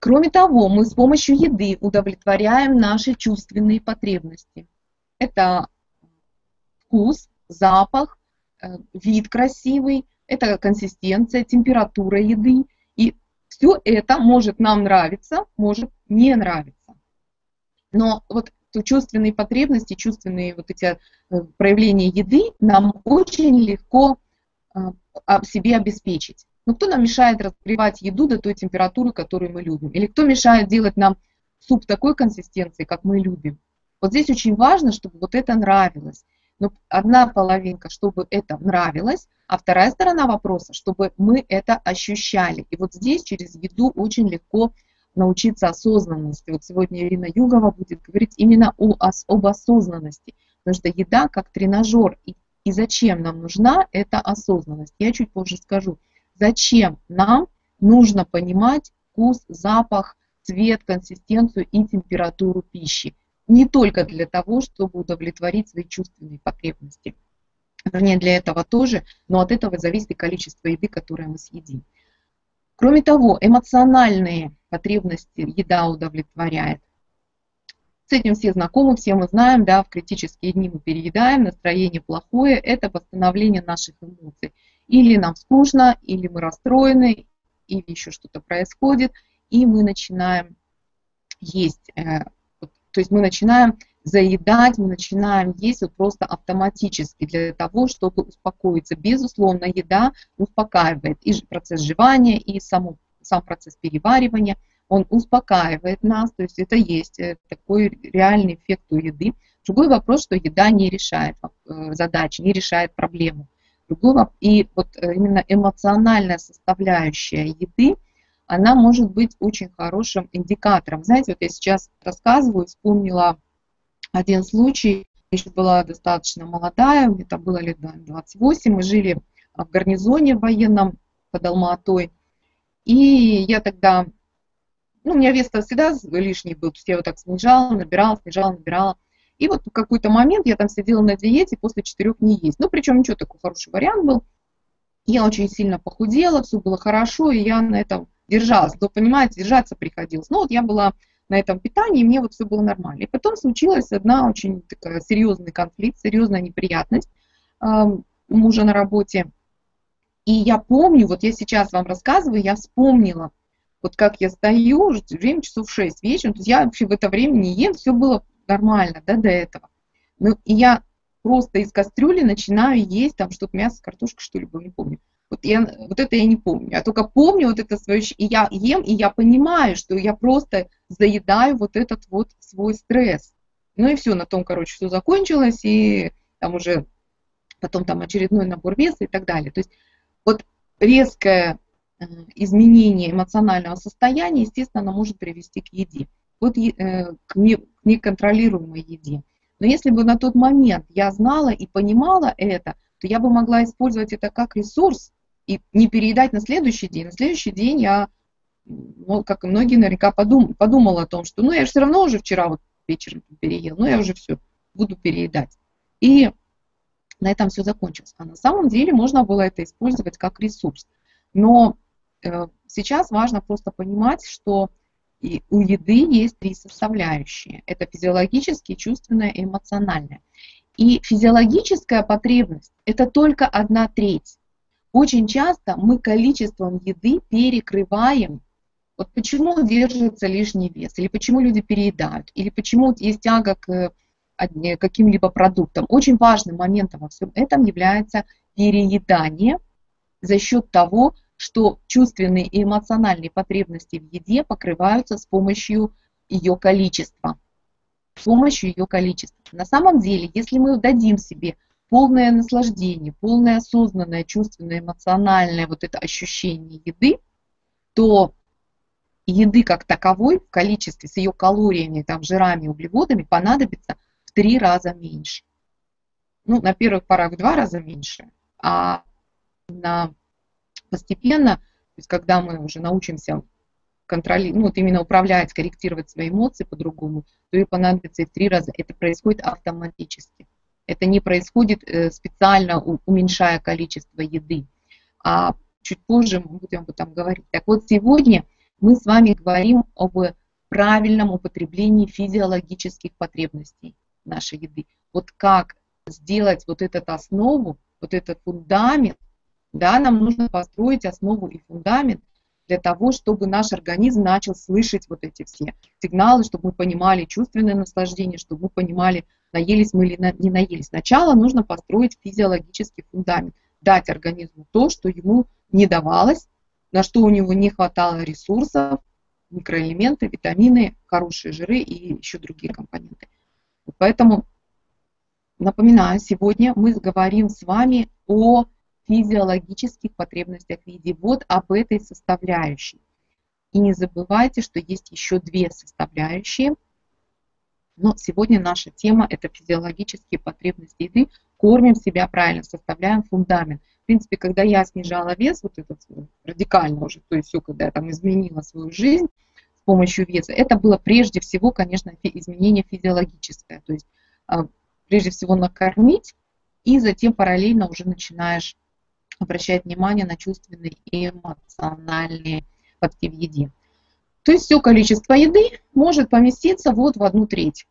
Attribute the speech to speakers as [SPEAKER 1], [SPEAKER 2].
[SPEAKER 1] Кроме того, мы с помощью еды удовлетворяем наши чувственные потребности. Это вкус, запах, э, вид красивый, это консистенция, температура еды. И все это может нам нравиться, может не нравиться. Но вот чувственные потребности, чувственные вот эти э, проявления еды нам очень легко э, себе обеспечить. Но кто нам мешает разогревать еду до той температуры, которую мы любим? Или кто мешает делать нам суп такой консистенции, как мы любим? Вот здесь очень важно, чтобы вот это нравилось. Но одна половинка, чтобы это нравилось, а вторая сторона вопроса, чтобы мы это ощущали. И вот здесь через еду очень легко научиться осознанности. Вот сегодня Ирина Югова будет говорить именно о, об осознанности. Потому что еда как тренажер. И, и зачем нам нужна эта осознанность? Я чуть позже скажу. Зачем нам нужно понимать вкус, запах, цвет, консистенцию и температуру пищи? Не только для того, чтобы удовлетворить свои чувственные потребности. Вернее, для этого тоже, но от этого зависит и количество еды, которое мы съедим. Кроме того, эмоциональные потребности еда удовлетворяет. С этим все знакомы, все мы знаем, да, в критические дни мы переедаем, настроение плохое, это восстановление наших эмоций. Или нам скучно, или мы расстроены, или еще что-то происходит, и мы начинаем есть. Э, то есть мы начинаем заедать, мы начинаем есть вот просто автоматически для того, чтобы успокоиться. Безусловно, еда успокаивает и процесс жевания, и саму, сам процесс переваривания, он успокаивает нас, то есть это есть э, такой реальный эффект у еды. Другой вопрос, что еда не решает э, задачи, не решает проблему другого. И вот э, именно эмоциональная составляющая еды, она может быть очень хорошим индикатором. Знаете, вот я сейчас рассказываю, вспомнила один случай, я еще была достаточно молодая, мне там было лет 28, мы жили в гарнизоне военном под Алматой, и я тогда, ну, у меня вес всегда лишний был, то есть я его так снижала, набирала, снижала, набирала. И вот в какой-то момент я там сидела на диете после четырех не есть. Ну, причем ничего, такой хороший вариант был. Я очень сильно похудела, все было хорошо, и я на этом держалась. То, понимаете, держаться приходилось. Ну, вот я была на этом питании, и мне вот все было нормально. И потом случилась одна очень такая серьезный конфликт, серьезная неприятность э, у мужа на работе. И я помню, вот я сейчас вам рассказываю, я вспомнила, вот как я стою, время часов 6 вечера, то есть я вообще в это время не ем, все было нормально, да, до этого. Ну, и я просто из кастрюли начинаю есть там что-то мясо, картошка, что ли, не помню. Вот, я, вот это я не помню. Я только помню вот это свое, и я ем, и я понимаю, что я просто заедаю вот этот вот свой стресс. Ну и все, на том, короче, все закончилось, и там уже потом там очередной набор веса и так далее. То есть вот резкое э, изменение эмоционального состояния, естественно, оно может привести к еде вот, э, к неконтролируемой еде. Но если бы на тот момент я знала и понимала это, то я бы могла использовать это как ресурс и не переедать на следующий день. На следующий день я, ну, как и многие наверняка, подум, подумала о том, что ну я же все равно уже вчера вот вечером переел, ну я уже все, буду переедать. И на этом все закончилось. А на самом деле можно было это использовать как ресурс. Но э, сейчас важно просто понимать, что и у еды есть три составляющие. Это физиологические, чувственная и эмоциональная. И физиологическая потребность – это только одна треть. Очень часто мы количеством еды перекрываем, вот почему держится лишний вес, или почему люди переедают, или почему есть тяга к каким-либо продуктам. Очень важным моментом во всем этом является переедание за счет того, что чувственные и эмоциональные потребности в еде покрываются с помощью ее количества. С помощью ее количества. На самом деле, если мы дадим себе полное наслаждение, полное осознанное, чувственное, эмоциональное вот это ощущение еды, то еды как таковой в количестве с ее калориями, там, жирами, углеводами понадобится в три раза меньше. Ну, на первых порах в два раза меньше, а на постепенно, то есть когда мы уже научимся контролировать, ну вот именно управлять, корректировать свои эмоции по-другому, то и понадобится и в три раза. Это происходит автоматически. Это не происходит э, специально уменьшая количество еды. А чуть позже мы будем об этом говорить. Так вот, сегодня мы с вами говорим об правильном употреблении физиологических потребностей нашей еды. Вот как сделать вот эту основу, вот этот фундамент, да, нам нужно построить основу и фундамент для того, чтобы наш организм начал слышать вот эти все сигналы, чтобы мы понимали чувственное наслаждение, чтобы мы понимали, наелись мы или не наелись. Сначала нужно построить физиологический фундамент, дать организму то, что ему не давалось, на что у него не хватало ресурсов, микроэлементы, витамины, хорошие жиры и еще другие компоненты. Поэтому, напоминаю, сегодня мы говорим с вами о физиологических потребностях в еде. Вот об этой составляющей. И не забывайте, что есть еще две составляющие. Но сегодня наша тема – это физиологические потребности еды. Кормим себя правильно, составляем фундамент. В принципе, когда я снижала вес, вот этот радикально уже, то есть все, когда я там изменила свою жизнь с помощью веса, это было прежде всего, конечно, изменение физиологическое. То есть а, прежде всего накормить, и затем параллельно уже начинаешь обращать внимание на чувственные и эмоциональные факты в еде. То есть все количество еды может поместиться вот в одну треть.